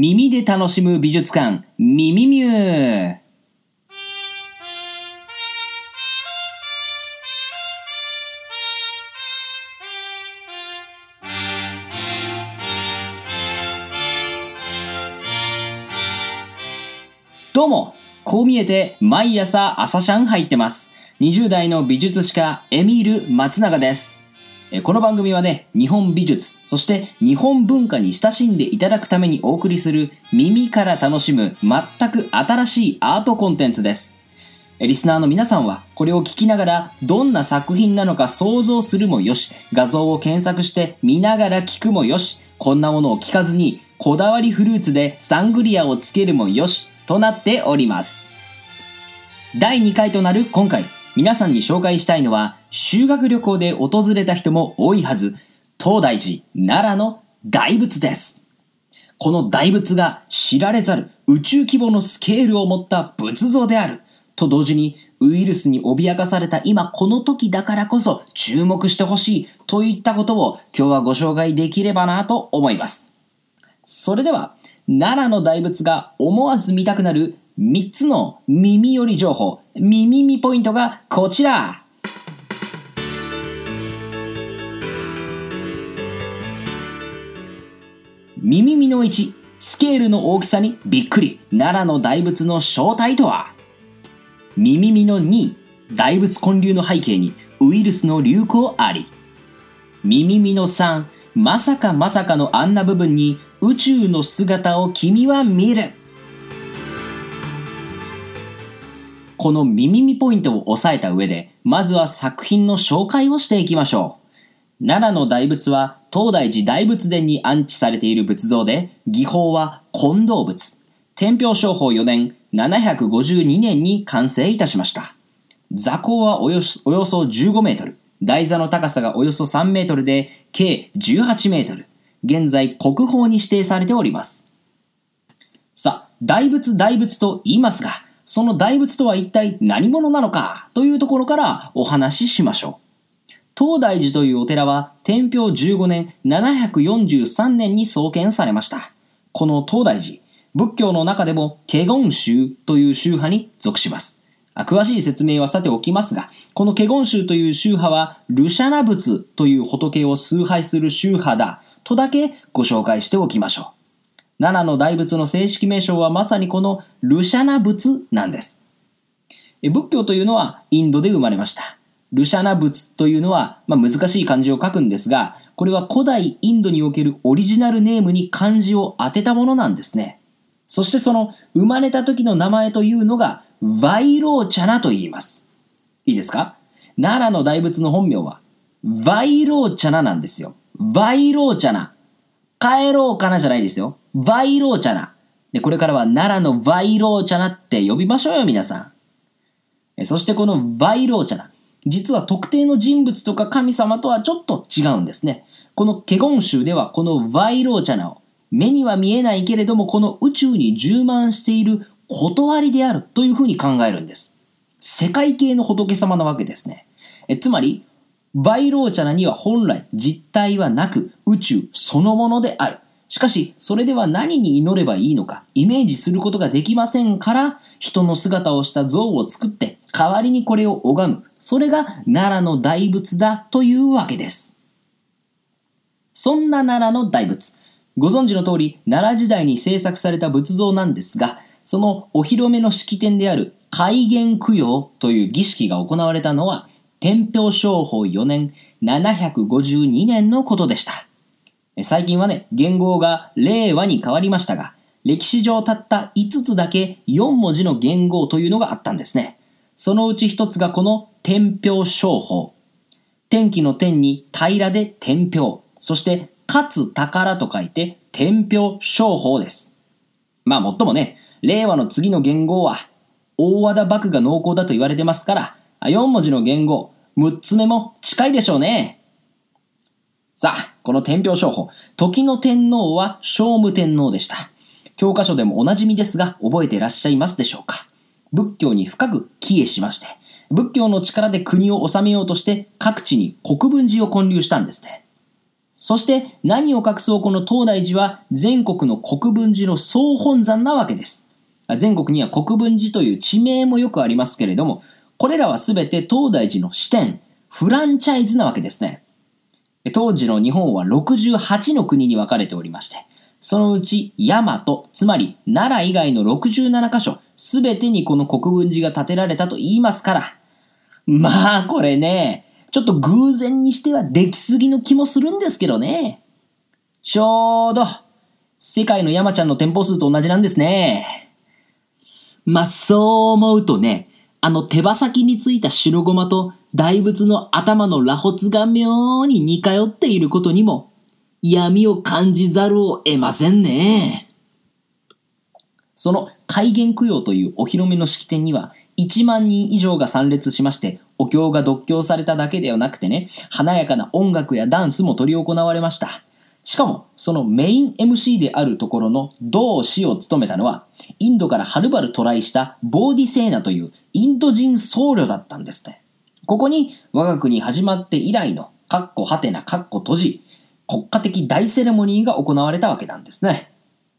耳で楽しむ美術館、ミミミュー。どうも、こう見えて毎朝朝シャン入ってます。20代の美術史家エミール松永です。この番組はね、日本美術、そして日本文化に親しんでいただくためにお送りする耳から楽しむ全く新しいアートコンテンツです。リスナーの皆さんはこれを聞きながらどんな作品なのか想像するもよし、画像を検索して見ながら聞くもよし、こんなものを聞かずにこだわりフルーツでサングリアをつけるもよし、となっております。第2回となる今回、皆さんに紹介したいのは、修学旅行で訪れた人も多いはず、東大寺、奈良の大仏です。この大仏が知られざる宇宙規模のスケールを持った仏像である。と同時に、ウイルスに脅かされた今この時だからこそ注目してほしいといったことを今日はご紹介できればなと思います。それでは、奈良の大仏が思わず見たくなる3つの耳寄り情報、耳見ポイントがこちら。耳見の1、スケールの大きさにびっくり。奈良の大仏の正体とは耳見の2、大仏建立の背景にウイルスの流行あり。耳見の3、まさかまさかのあんな部分に宇宙の姿を君は見る。この耳見ポイントを押さえた上で、まずは作品の紹介をしていきましょう。奈良の大仏は東大寺大仏殿に安置されている仏像で、技法は金堂仏。天平商法4年752年に完成いたしました。座高はおよおよそ15メートル。台座の高さがおよそ3メートルで、計18メートル。現在国宝に指定されております。さあ、大仏大仏と言いますが、その大仏とは一体何者なのかというところからお話ししましょう。東大寺というお寺は天平15年743年に創建されました。この東大寺、仏教の中でも華厳宗という宗派に属します。詳しい説明はさておきますが、この華厳宗という宗派は、ルシャナ仏という仏を崇拝する宗派だとだけご紹介しておきましょう。奈良の大仏の正式名称はまさにこのルシャナ仏なんです。仏教というのはインドで生まれました。ルシャナ仏というのは、まあ、難しい漢字を書くんですが、これは古代インドにおけるオリジナルネームに漢字を当てたものなんですね。そしてその生まれた時の名前というのがバイローチャナと言います。いいですか？奈良の大仏の本名はバイローチャナなんですよ。バイローチャナ。帰ろうかなじゃないですよ。バイローチャナ。で、これからは奈良のバイローチャナって呼びましょうよ、皆さん。そしてこのバイローチャナ。実は特定の人物とか神様とはちょっと違うんですね。この華厳宗ではこのバイローチャナを目には見えないけれどもこの宇宙に充満している理であるというふうに考えるんです。セカイ系の仏様なわけですね。えつまり、バイローチャナには本来実体はなく宇宙そのものである。しかし、それでは何に祈ればいいのか、イメージすることができませんから、人の姿をした像を作って、代わりにこれを拝む。それが奈良の大仏だというわけです。そんな奈良の大仏。ご存知の通り、奈良時代に制作された仏像なんですが、そのお披露目の式典である開元供養という儀式が行われたのは、天平商法4年752年のことでした。最近はね、元号が令和に変わりましたが、歴史上たった5つだけ4文字の元号というのがあったんですね。そのうち1つがこの天平商法。天気の天に平らで天平。そして、かつ宝と書いて天平商法です。まあもっともね、令和の次の元号は、大和田幕が濃厚だと言われてますから、4文字の元号、6つ目も近いでしょうね。さあ、この天平商法、時の天皇は聖武天皇でした。教科書でもおなじみですが、覚えていらっしゃいますでしょうか？仏教に深く帰依しまして、仏教の力で国を治めようとして各地に国分寺を建立したんですね。そして何を隠そう？この東大寺は全国の国分寺の総本山なわけです。全国には国分寺という地名もよくありますけれども、これらはすべて東大寺の支店、フランチャイズなわけですね。当時の日本は68の国に分かれておりまして、そのうち大和、つまり奈良以外の67カ所、すべてにこの国分寺が建てられたと言いますから。まあこれね、ちょっと偶然にしてはできすぎの気もするんですけどね。ちょうど、世界の山ちゃんの店舗数と同じなんですね。まあ、そう思うとね、あの手羽先についた白ごまと大仏の頭の螺髪が妙に似通っていることにも闇を感じざるを得ませんね。その戒厳供養というお披露目の式典には1万人以上が参列しましてお経が読経されただけではなくてね、華やかな音楽やダンスも執り行われました。しかも、そのメイン MC であるところの同師を務めたのは、インドからはるばる渡来したボーディセーナというインド人僧侶だったんですね。ここに我が国始まって以来の、カッコハテナカッコ閉じ、国家的大セレモニーが行われたわけなんですね。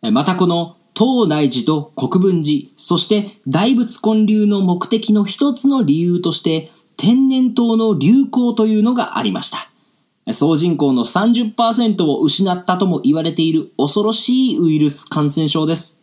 またこの東大寺と国分寺、そして大仏建立の目的の一つの理由として、天然痘の流行というのがありました。総人口の30%を失ったとも言われている恐ろしいウイルス感染症です。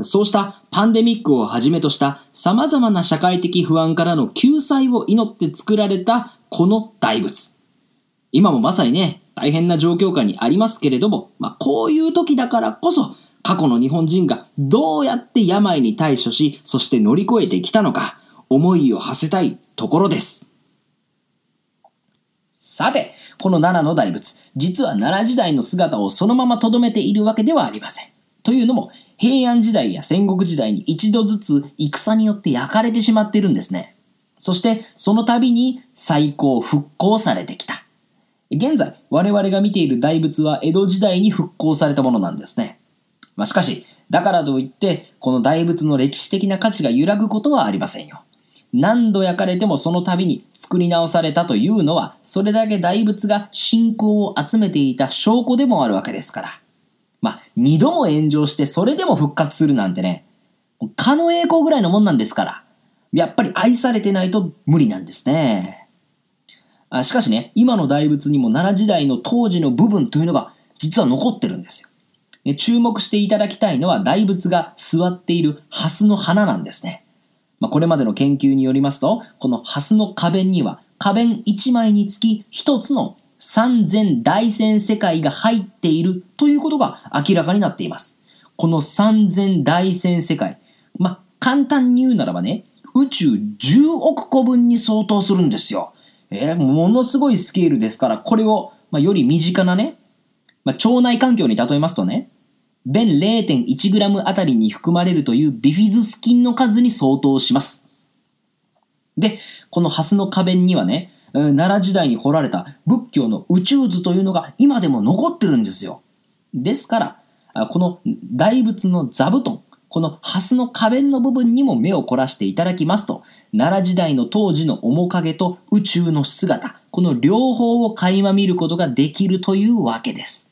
そうしたパンデミックをはじめとした様々な社会的不安からの救済を祈って作られたこの大仏。今もまさにね、大変な状況下にありますけれども、まあ、こういう時だからこそ、過去の日本人がどうやって病に対処し、そして乗り越えてきたのか、思いを馳せたいところです。さて、この奈良の大仏、実は奈良時代の姿をそのまま留めているわけではありません。というのも、平安時代や戦国時代に一度ずつ戦によって焼かれてしまってるんですね。そして、その度に再興復興されてきた。現在、我々が見ている大仏は江戸時代に復興されたものなんですね。まあ、しかし、だからといって、この大仏の歴史的な価値が揺らぐことはありませんよ。何度焼かれてもその度に作り直されたというのは、それだけ大仏が信仰を集めていた証拠でもあるわけですから。まあ、二度も炎上してそれでも復活するなんてね、かの栄光ぐらいのもんなんですから、やっぱり愛されてないと無理なんですね。あしかしね、今の大仏にも奈良時代の当時の部分というのが実は残ってるんですよ。注目していただきたいのは大仏が座っている蓮の花なんですね。まあ、これまでの研究によりますと、このハスの花弁には、花弁1枚につき1つの三千大千世界が入っているということが明らかになっています。この三千大千世界。まあ、簡単に言うならばね、宇宙10億個分に相当するんですよ。えー、ものすごいスケールですから、これを、まあ、より身近なね、まあ、腸内環境に例えますとね、便 0.1g あたりに含まれるというビフィズス菌の数に相当します。で、このハスの花弁にはね、奈良時代に掘られた仏教の宇宙図というのが今でも残ってるんですよ。ですから、この大仏の座布団、このハスの花弁の部分にも目を凝らしていただきますと、奈良時代の当時の面影と宇宙の姿、この両方を垣間見ることができるというわけです。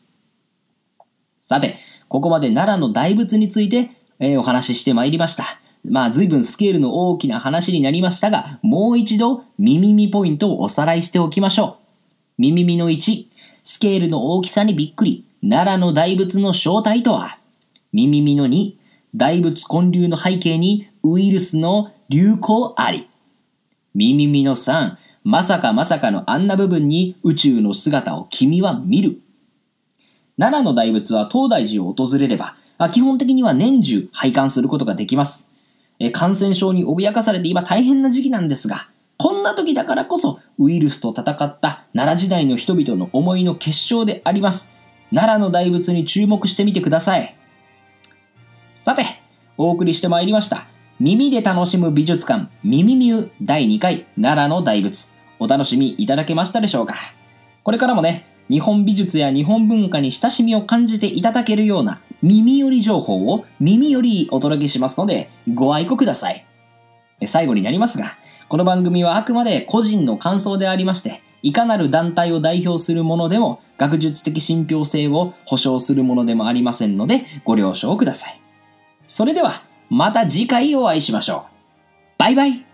さて、ここまで奈良の大仏について、えー、お話ししてまいりました。まあ随分スケールの大きな話になりましたが、もう一度耳耳ポイントをおさらいしておきましょう。耳耳の1、スケールの大きさにびっくり、奈良の大仏の正体とは耳耳の2、大仏建立の背景にウイルスの流行あり。耳耳の3、まさかまさかのあんな部分に宇宙の姿を君は見る。奈良の大仏は東大寺を訪れれば、基本的には年中拝観することができます。感染症に脅かされて今大変な時期なんですが、こんな時だからこそウイルスと戦った奈良時代の人々の思いの結晶であります。奈良の大仏に注目してみてください。さて、お送りしてまいりました。耳で楽しむ美術館、耳ミュー第2回奈良の大仏。お楽しみいただけましたでしょうかこれからもね、日本美術や日本文化に親しみを感じていただけるような耳寄り情報を耳よりお届けしますのでご愛顧ください。最後になりますが、この番組はあくまで個人の感想でありまして、いかなる団体を代表するものでも学術的信憑性を保証するものでもありませんのでご了承ください。それではまた次回お会いしましょう。バイバイ